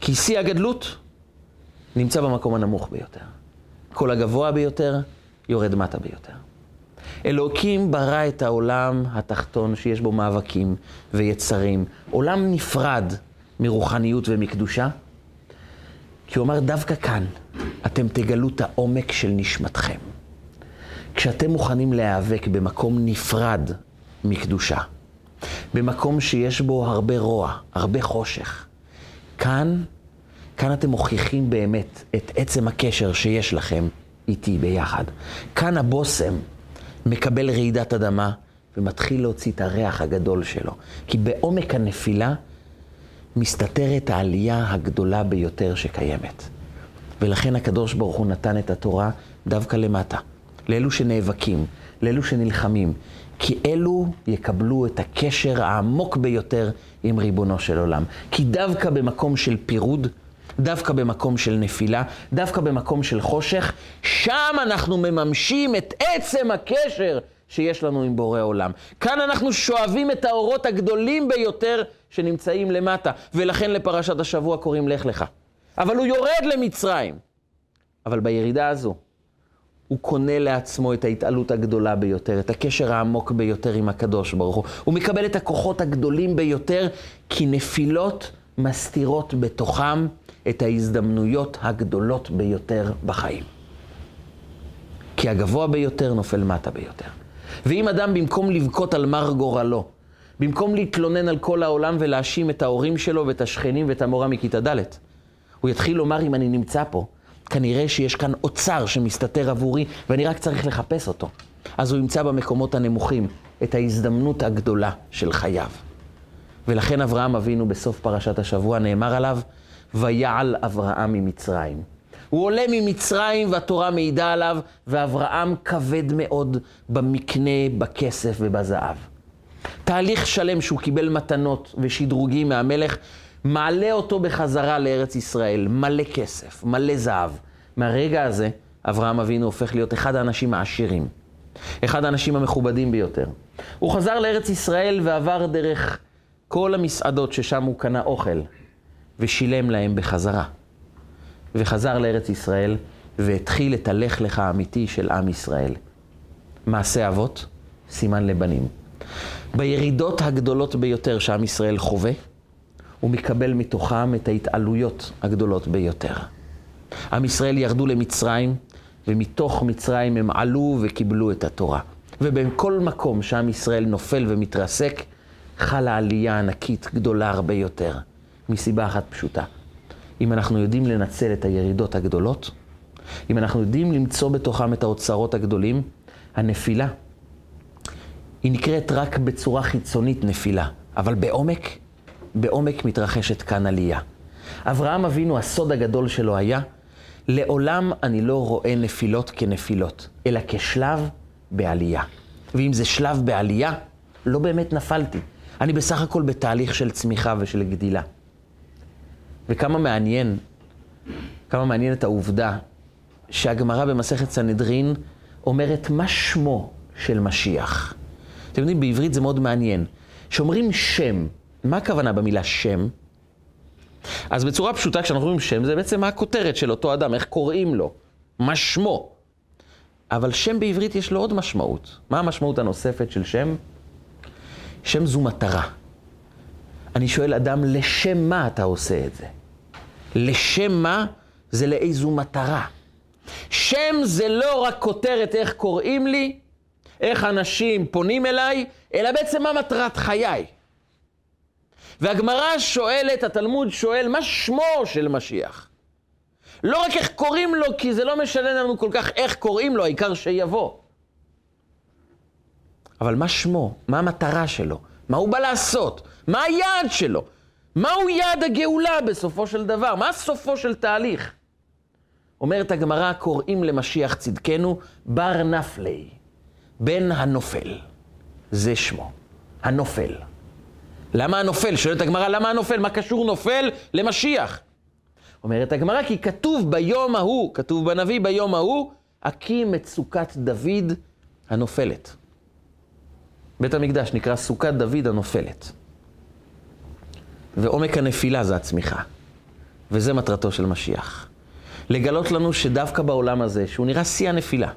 כי שיא הגדלות נמצא במקום הנמוך ביותר. כל הגבוה ביותר יורד מטה ביותר. אלוקים ברא את העולם התחתון שיש בו מאבקים ויצרים, עולם נפרד מרוחניות ומקדושה, כי הוא אמר דווקא כאן אתם תגלו את העומק של נשמתכם. כשאתם מוכנים להיאבק במקום נפרד מקדושה, במקום שיש בו הרבה רוע, הרבה חושך, כאן כאן אתם מוכיחים באמת את עצם הקשר שיש לכם איתי ביחד. כאן הבושם מקבל רעידת אדמה ומתחיל להוציא את הריח הגדול שלו. כי בעומק הנפילה מסתתרת העלייה הגדולה ביותר שקיימת. ולכן הקדוש ברוך הוא נתן את התורה דווקא למטה, לאלו שנאבקים, לאלו שנלחמים, כי אלו יקבלו את הקשר העמוק ביותר עם ריבונו של עולם. כי דווקא במקום של פירוד, דווקא במקום של נפילה, דווקא במקום של חושך, שם אנחנו מממשים את עצם הקשר שיש לנו עם בורא עולם. כאן אנחנו שואבים את האורות הגדולים ביותר שנמצאים למטה, ולכן לפרשת השבוע קוראים לך לך. אבל הוא יורד למצרים. אבל בירידה הזו, הוא קונה לעצמו את ההתעלות הגדולה ביותר, את הקשר העמוק ביותר עם הקדוש ברוך הוא. הוא מקבל את הכוחות הגדולים ביותר, כי נפילות מסתירות בתוכם את ההזדמנויות הגדולות ביותר בחיים. כי הגבוה ביותר נופל מטה ביותר. ואם אדם במקום לבכות על מר גורלו, במקום להתלונן על כל העולם ולהאשים את ההורים שלו ואת השכנים ואת המורה מכיתה ד', הוא יתחיל לומר, אם אני נמצא פה, כנראה שיש כאן אוצר שמסתתר עבורי ואני רק צריך לחפש אותו. אז הוא ימצא במקומות הנמוכים את ההזדמנות הגדולה של חייו. ולכן אברהם אבינו בסוף פרשת השבוע נאמר עליו, ויעל אברהם ממצרים. הוא עולה ממצרים והתורה מעידה עליו, ואברהם כבד מאוד במקנה, בכסף ובזהב. תהליך שלם שהוא קיבל מתנות ושדרוגים מהמלך, מעלה אותו בחזרה לארץ ישראל, מלא כסף, מלא זהב. מהרגע הזה, אברהם אבינו הופך להיות אחד האנשים העשירים, אחד האנשים המכובדים ביותר. הוא חזר לארץ ישראל ועבר דרך כל המסעדות ששם הוא קנה אוכל, ושילם להם בחזרה. וחזר לארץ ישראל, והתחיל את הלך לך האמיתי של עם ישראל. מעשה אבות, סימן לבנים. בירידות הגדולות ביותר שעם ישראל חווה, הוא מקבל מתוכם את ההתעלויות הגדולות ביותר. עם ישראל ירדו למצרים, ומתוך מצרים הם עלו וקיבלו את התורה. ובכל מקום שעם ישראל נופל ומתרסק, חלה עלייה ענקית גדולה הרבה יותר, מסיבה אחת פשוטה. אם אנחנו יודעים לנצל את הירידות הגדולות, אם אנחנו יודעים למצוא בתוכם את האוצרות הגדולים, הנפילה, היא נקראת רק בצורה חיצונית נפילה, אבל בעומק, בעומק מתרחשת כאן עלייה. אברהם אבינו, הסוד הגדול שלו היה, לעולם אני לא רואה נפילות כנפילות, אלא כשלב בעלייה. ואם זה שלב בעלייה, לא באמת נפלתי. אני בסך הכל בתהליך של צמיחה ושל גדילה. וכמה מעניין, כמה מעניין את העובדה שהגמרא במסכת סנהדרין אומרת מה שמו של משיח. אתם יודעים, בעברית זה מאוד מעניין. כשאומרים שם, מה הכוונה במילה שם? אז בצורה פשוטה, כשאנחנו אומרים שם, זה בעצם מה הכותרת של אותו אדם, איך קוראים לו, מה שמו. אבל שם בעברית יש לו עוד משמעות. מה המשמעות הנוספת של שם? שם זו מטרה. אני שואל אדם, לשם מה אתה עושה את זה? לשם מה? זה לאיזו מטרה. שם זה לא רק כותרת איך קוראים לי, איך אנשים פונים אליי, אלא בעצם מה מטרת חיי. והגמרא שואלת, התלמוד שואל, מה שמו של משיח? לא רק איך קוראים לו, כי זה לא משנה לנו כל כך איך קוראים לו, העיקר שיבוא. אבל מה שמו? מה המטרה שלו? מה הוא בא לעשות? מה היעד שלו? מהו יעד הגאולה בסופו של דבר? מה סופו של תהליך? אומרת הגמרא, קוראים למשיח צדקנו בר נפלי, בן הנופל. זה שמו, הנופל. למה הנופל? שואלת הגמרא, למה הנופל? מה קשור נופל למשיח? אומרת הגמרא, כי כתוב ביום ההוא, כתוב בנביא ביום ההוא, הקים את סוכת דוד הנופלת. בית המקדש נקרא סוכת דוד הנופלת. ועומק הנפילה זה הצמיחה. וזה מטרתו של משיח. לגלות לנו שדווקא בעולם הזה, שהוא נראה שיא הנפילה,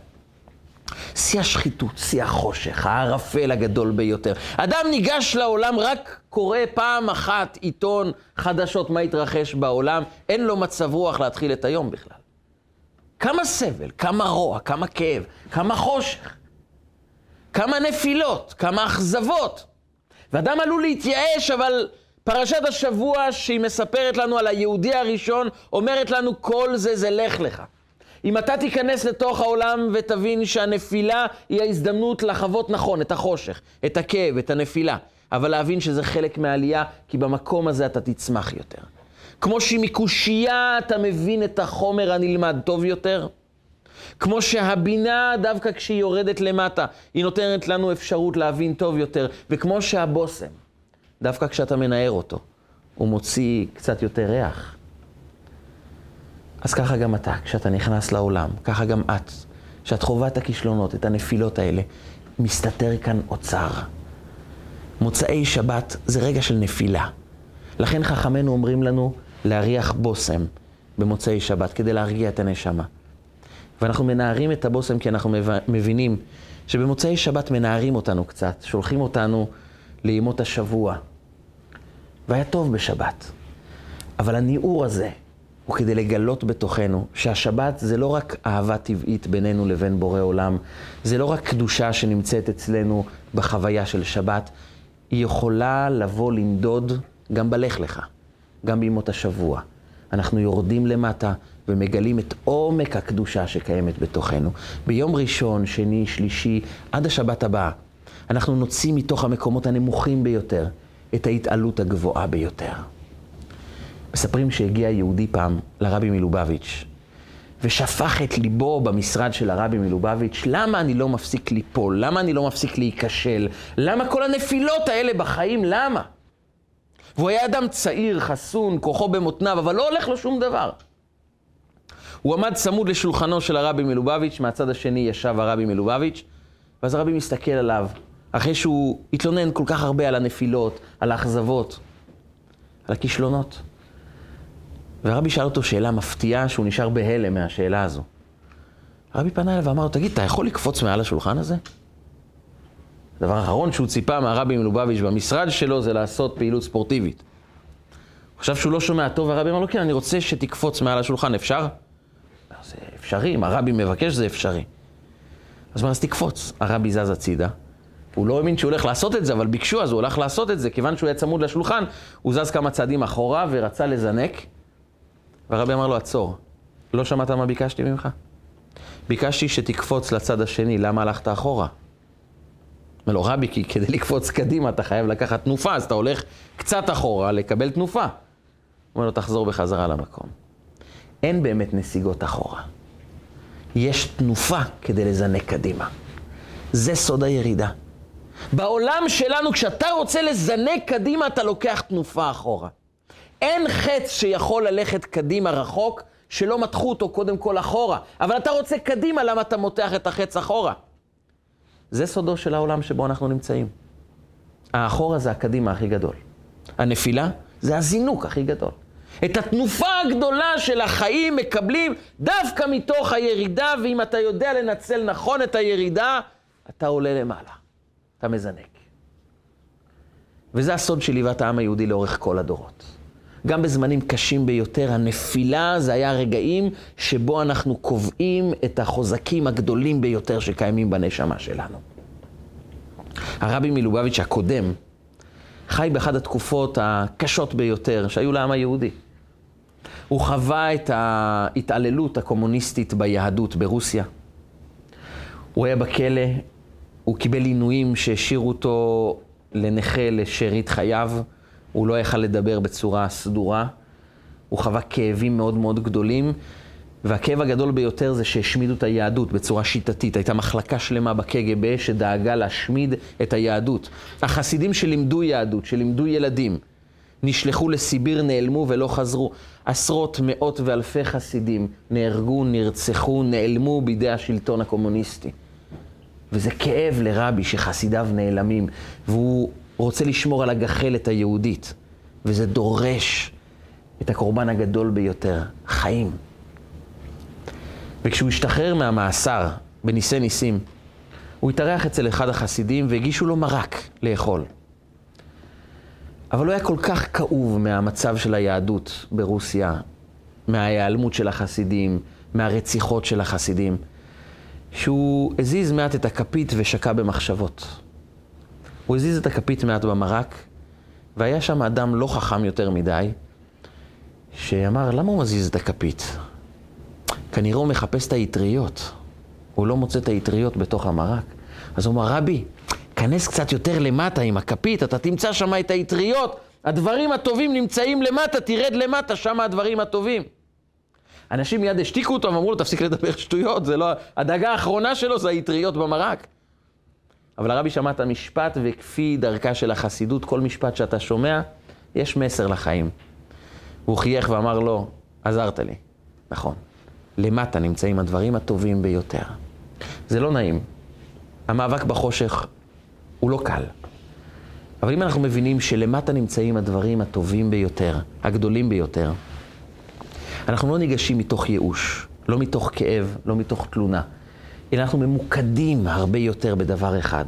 שיא השחיתות, שיא החושך, הערפל הגדול ביותר. אדם ניגש לעולם, רק קורא פעם אחת עיתון חדשות מה התרחש בעולם, אין לו מצב רוח להתחיל את היום בכלל. כמה סבל, כמה רוע, כמה כאב, כמה חושך, כמה נפילות, כמה אכזבות. ואדם עלול להתייאש, אבל פרשת השבוע שהיא מספרת לנו על היהודי הראשון, אומרת לנו כל זה זה לך לך. אם אתה תיכנס לתוך העולם ותבין שהנפילה היא ההזדמנות לחוות נכון את החושך, את הכאב, את הנפילה, אבל להבין שזה חלק מהעלייה, כי במקום הזה אתה תצמח יותר. כמו שמקושייה אתה מבין את החומר הנלמד טוב יותר, כמו שהבינה, דווקא כשהיא יורדת למטה, היא נותנת לנו אפשרות להבין טוב יותר, וכמו שהבושם, דווקא כשאתה מנער אותו, הוא מוציא קצת יותר ריח. אז ככה גם אתה, כשאתה נכנס לעולם, ככה גם את, כשאת חווה את הכישלונות, את הנפילות האלה, מסתתר כאן אוצר. מוצאי שבת זה רגע של נפילה. לכן חכמינו אומרים לנו להריח בושם במוצאי שבת, כדי להרגיע את הנשמה. ואנחנו מנערים את הבושם כי אנחנו מבינים שבמוצאי שבת מנערים אותנו קצת, שולחים אותנו לימות השבוע. והיה טוב בשבת. אבל הניעור הזה, הוא כדי לגלות בתוכנו שהשבת זה לא רק אהבה טבעית בינינו לבין בורא עולם, זה לא רק קדושה שנמצאת אצלנו בחוויה של שבת, היא יכולה לבוא לנדוד גם בלך לך, גם בימות השבוע. אנחנו יורדים למטה ומגלים את עומק הקדושה שקיימת בתוכנו. ביום ראשון, שני, שלישי, עד השבת הבאה, אנחנו נוציא מתוך המקומות הנמוכים ביותר את ההתעלות הגבוהה ביותר. מספרים שהגיע יהודי פעם לרבי מלובביץ', ושפך את ליבו במשרד של הרבי מלובביץ', למה אני לא מפסיק ליפול? למה אני לא מפסיק להיכשל? למה כל הנפילות האלה בחיים? למה? והוא היה אדם צעיר, חסון, כוחו במותניו, אבל לא הולך לו שום דבר. הוא עמד צמוד לשולחנו של הרבי מלובביץ', מהצד השני ישב הרבי מלובביץ', ואז הרבי מסתכל עליו, אחרי שהוא התלונן כל כך הרבה על הנפילות, על האכזבות, על הכישלונות. והרבי שאל אותו שאלה מפתיעה, שהוא נשאר בהלם מהשאלה הזו. הרבי פנה אליו ואמר לו, תגיד, אתה יכול לקפוץ מעל השולחן הזה? הדבר האחרון שהוא ציפה מהרבי מלובביץ' במשרד שלו זה לעשות פעילות ספורטיבית. הוא חשב שהוא לא שומע טוב, והרבי אמר לו, כן, אני רוצה שתקפוץ מעל השולחן, אפשר? זה אפשרי, אם הרבי מבקש זה אפשרי. אז מה, אז תקפוץ. הרבי זז הצידה. הוא לא האמין שהוא הולך לעשות את זה, אבל ביקשו, אז הוא הלך לעשות את זה. כיוון שהוא היה צמוד לשולחן, הוא זז כמה צעדים אחורה ורצה לזנק. והרבי אמר לו, עצור. לא שמעת מה ביקשתי ממך? ביקשתי שתקפוץ לצד השני, למה הלכת אחורה? אומר לו, רבי, כי כדי לקפוץ קדימה אתה חייב לקחת תנופה, אז אתה הולך קצת אחורה לקבל תנופה. אומר לו, תחזור בחזרה למקום. אין באמת נסיגות אחורה. יש תנופה כדי לזנק קדימה. זה סוד הירידה. בעולם שלנו, כשאתה רוצה לזנק קדימה, אתה לוקח תנופה אחורה. אין חץ שיכול ללכת קדימה רחוק, שלא מתחו אותו קודם כל אחורה. אבל אתה רוצה קדימה, למה אתה מותח את החץ אחורה? זה סודו של העולם שבו אנחנו נמצאים. האחורה זה הקדימה הכי גדול. הנפילה זה הזינוק הכי גדול. את התנופה הגדולה של החיים מקבלים דווקא מתוך הירידה, ואם אתה יודע לנצל נכון את הירידה, אתה עולה למעלה, אתה מזנק. וזה הסוד של ליבת העם היהודי לאורך כל הדורות. גם בזמנים קשים ביותר, הנפילה זה היה הרגעים שבו אנחנו קובעים את החוזקים הגדולים ביותר שקיימים בנשמה שלנו. הרבי מלובביץ' הקודם חי באחת התקופות הקשות ביותר שהיו לעם היהודי. הוא חווה את ההתעללות הקומוניסטית ביהדות ברוסיה. הוא היה בכלא, הוא קיבל עינויים שהשאירו אותו לנכה לשארית חייו. הוא לא יכל לדבר בצורה סדורה, הוא חווה כאבים מאוד מאוד גדולים, והכאב הגדול ביותר זה שהשמידו את היהדות בצורה שיטתית. הייתה מחלקה שלמה בקג"ב שדאגה להשמיד את היהדות. החסידים שלימדו יהדות, שלימדו ילדים, נשלחו לסיביר, נעלמו ולא חזרו. עשרות, מאות ואלפי חסידים נהרגו, נרצחו, נעלמו בידי השלטון הקומוניסטי. וזה כאב לרבי שחסידיו נעלמים, והוא רוצה לשמור על הגחלת היהודית, וזה דורש את הקורבן הגדול ביותר, חיים. וכשהוא השתחרר מהמאסר בניסי ניסים, הוא התארח אצל אחד החסידים והגישו לו מרק לאכול. אבל הוא היה כל כך כאוב מהמצב של היהדות ברוסיה, מההיעלמות של החסידים, מהרציחות של החסידים, שהוא הזיז מעט את הכפית ושקע במחשבות. הוא הזיז את הכפית מעט במרק, והיה שם אדם לא חכם יותר מדי, שאמר, למה הוא מזיז את הכפית? כנראה הוא מחפש את האטריות. הוא לא מוצא את האטריות בתוך המרק. אז הוא אמר, רבי, כנס קצת יותר למטה עם הכפית, אתה תמצא שם את האטריות. הדברים הטובים נמצאים למטה, תרד למטה, שם הדברים הטובים. אנשים מיד השתיקו אותו ואמרו לו, תפסיק לדבר שטויות, זה לא... הדאגה האחרונה שלו זה האטריות במרק. אבל הרבי שמע את המשפט, וכפי דרכה של החסידות, כל משפט שאתה שומע, יש מסר לחיים. הוא חייך ואמר לו, עזרת לי. נכון, למטה נמצאים הדברים הטובים ביותר. זה לא נעים. המאבק בחושך הוא לא קל. אבל אם אנחנו מבינים שלמטה נמצאים הדברים הטובים ביותר, הגדולים ביותר, אנחנו לא ניגשים מתוך ייאוש, לא מתוך כאב, לא מתוך תלונה. אלא אנחנו ממוקדים הרבה יותר בדבר אחד.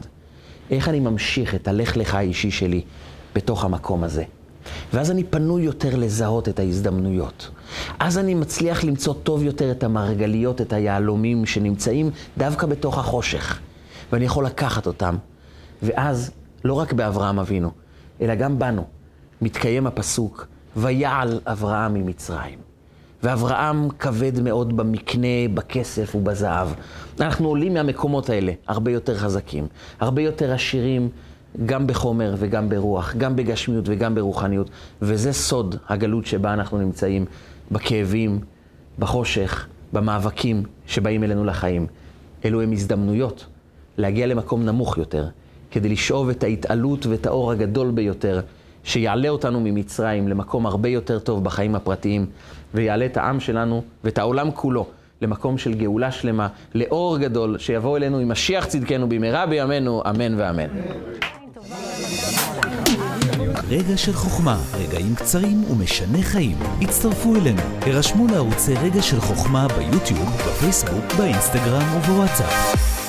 איך אני ממשיך את הלך לך האישי שלי בתוך המקום הזה? ואז אני פנוי יותר לזהות את ההזדמנויות. אז אני מצליח למצוא טוב יותר את המרגליות, את היהלומים שנמצאים דווקא בתוך החושך. ואני יכול לקחת אותם, ואז, לא רק באברהם אבינו, אלא גם בנו, מתקיים הפסוק, ויעל אברהם ממצרים. ואברהם כבד מאוד במקנה, בכסף ובזהב. אנחנו עולים מהמקומות האלה הרבה יותר חזקים, הרבה יותר עשירים, גם בחומר וגם ברוח, גם בגשמיות וגם ברוחניות. וזה סוד הגלות שבה אנחנו נמצאים, בכאבים, בחושך, במאבקים שבאים אלינו לחיים. אלו הם הזדמנויות להגיע למקום נמוך יותר, כדי לשאוב את ההתעלות ואת האור הגדול ביותר, שיעלה אותנו ממצרים למקום הרבה יותר טוב בחיים הפרטיים, ויעלה את העם שלנו ואת העולם כולו למקום של גאולה שלמה, לאור גדול, שיבוא אלינו עם משיח צדקנו במהרה בימינו, אמן ואמן. רגע של חוכמה, רגעים קצרים ומשנה חיים. הצטרפו אלינו, הרשמו לערוצי רגע של חוכמה ביוטיוב, בפייסבוק, באינסטגרם ובוואטסאפ.